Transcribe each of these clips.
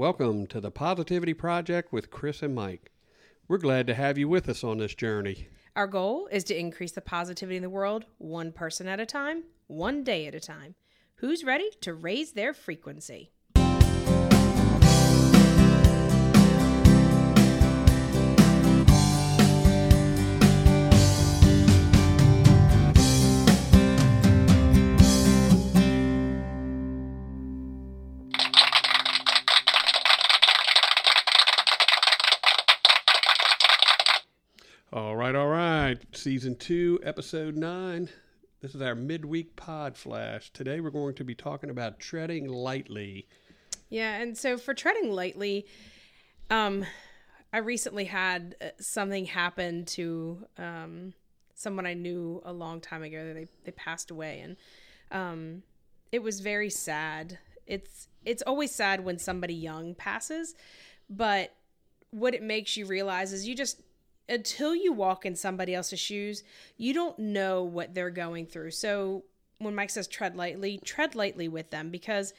Welcome to the Positivity Project with Kris and Mike. We're glad to have you with us on this journey. Our goal is to increase the positivity in the world one person at a time, one day at a time. Who's ready to raise their frequency? All right, all right. Season two, episode nine. This is our midweek pod flash. Today we're going to be talking about treading lightly. Yeah, and so for treading lightly, um, I recently had uh, something happen to um, someone I knew a long time ago. They they passed away, and um, it was very sad. It's it's always sad when somebody young passes, but what it makes you realize is you just until you walk in somebody else's shoes, you don't know what they're going through. So when Mike says tread lightly, tread lightly with them because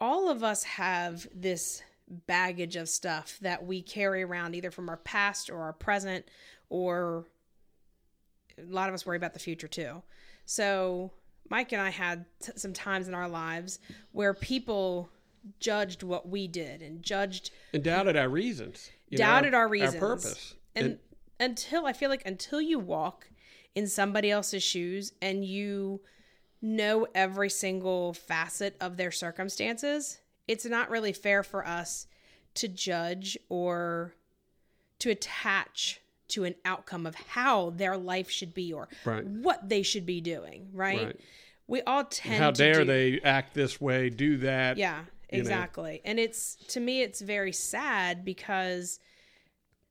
all of us have this baggage of stuff that we carry around either from our past or our present or a lot of us worry about the future too. So Mike and I had t- some times in our lives where people judged what we did and judged and doubted our reasons. you know, doubted our reasons Our purpose. And, until I feel like until you walk in somebody else's shoes and you know every single facet of their circumstances, it's not really fair for us to judge or to attach to an outcome of how their life should be or Right. what they should be doing, right? Right. We all tend How dare do- they act this way, do that? yeah, you know. exactly. And it's to me it's very sad because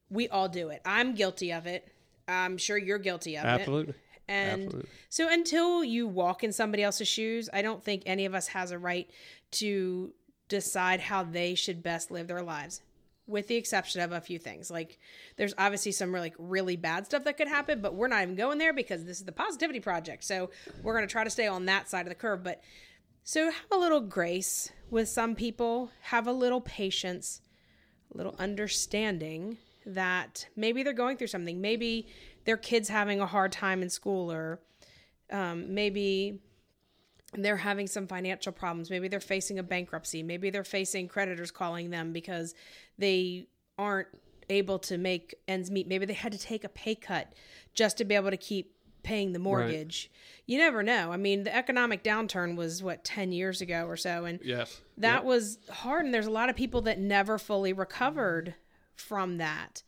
we all do it. I'm guilty of it. I'm sure you're guilty of it. Absolutely. And Absolutely. so until you walk in somebody else's shoes, I don't think any of us has a right to decide how they should best live their lives. With the exception of a few things. Like there's obviously some like really bad stuff that could happen, but we're not even going there because this is the positivity project. So we're going to try to stay on that side of the curve, but so have a little grace with some people, have a little patience, a little understanding that maybe they're going through something. Maybe their kid's having a hard time in school, or um, maybe they're having some financial problems. Maybe they're facing a bankruptcy. Maybe they're facing creditors calling them because they aren't able to make ends meet. Maybe they had to take a pay cut just to be able to keep paying the mortgage. You never know. I mean, the economic downturn was what 10 years ago or so and Yes. that was hard and there's a lot of people that never fully recovered from that.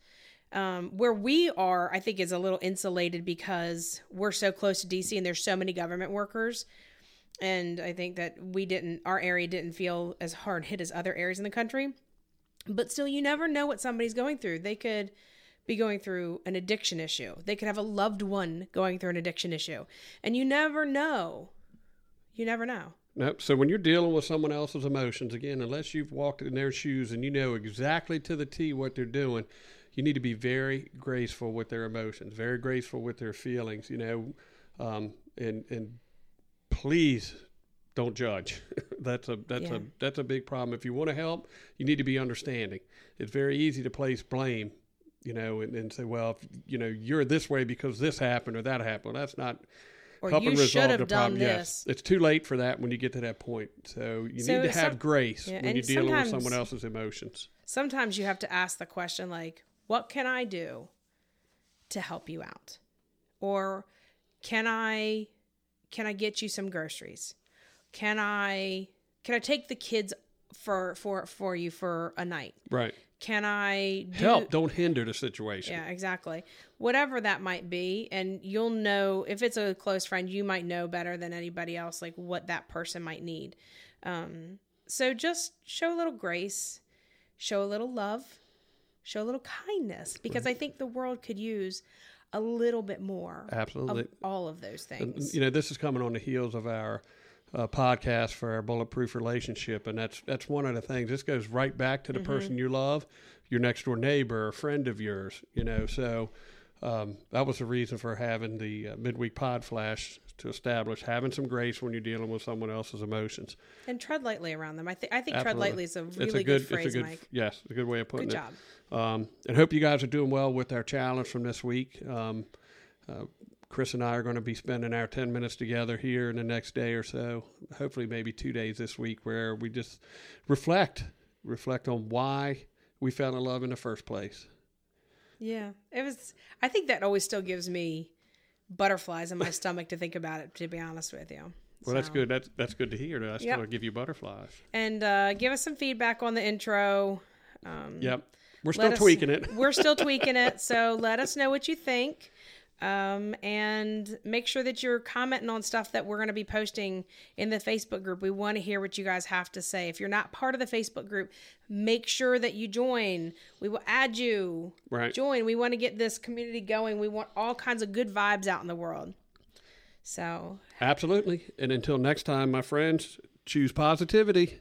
Um, where we are i think is a little insulated because we're so close to dc and there's so many government workers. And i think that we didn't our area didn't feel as hard hit as other areas in the country. But still you never know what somebody's going through. They could be going through an addiction issue. They could have a loved one going through an addiction issue. And you never know. You never know Nope. So when you're dealing with someone else's emotions, again, unless you've walked in their shoes and you know exactly to the T what they're doing, you need to be very graceful with their emotions, very graceful with their feelings, you know, um, and and please don't judge. that's a that's Yeah. a that's a big problem. If you want to help, you need to be understanding. It's very easy to place blame, you know, and, and say, well, if, you know, you're this way because this happened or that happened. Well, that's not or helping you should resolve have the done problem. this Yes, it's too late for that when you get to that point. So you So need to have some- grace yeah, when you're dealing with someone else's emotions. sometimes you have to ask the question like what can i do to help you out or can i can i get you some groceries can i can i take the kids for for for you for a night Right. Can i do, Help, don't hinder the situation. yeah exactly whatever that might be and you'll know if it's a close friend you might know better than anybody else like what that person might need um so just show a little grace show a little love show a little kindness because i think the world could use a little bit more Absolutely. of all of those things you know, this is coming on the heels of our uh, podcast for our bulletproof relationship, and that's that's one of the things. This goes right back to the Mm-hmm. person you love, your next door neighbor, a friend of yours. You know, so um, that was the reason for having the uh, midweek pod flash to establish having some grace when you're dealing with someone else's emotions. And tread lightly around them. I think I think tread lightly is a really it's a good, good, phrase, it's a good, Mike. yes, a good way of putting Good it. job. Um, and hope you guys are doing well with our challenge from this week. Um, uh, Kris and I are going to be spending our 10 minutes together here in the next day or so, hopefully, maybe two days this week, where we just reflect, reflect on why we fell in love in the first place. Yeah, it was. I think that always still gives me butterflies in my stomach to think about it. To be honest with you. Well, that's good. That's that's good to hear. That's Yep. going to give you butterflies. And uh, give us some feedback on the intro. Um, Yep. We're still us- tweaking it. We're still tweaking it, so let us know what you think. Um, and make sure that you're commenting on stuff that we're going to be posting in the Facebook group. We want to hear what you guys have to say. If you're not part of the Facebook group, make sure that you join. We will add you. Right. Join. We want to get this community going. We want all kinds of good vibes out in the world. So Absolutely. And until next time, my friends, choose positivity.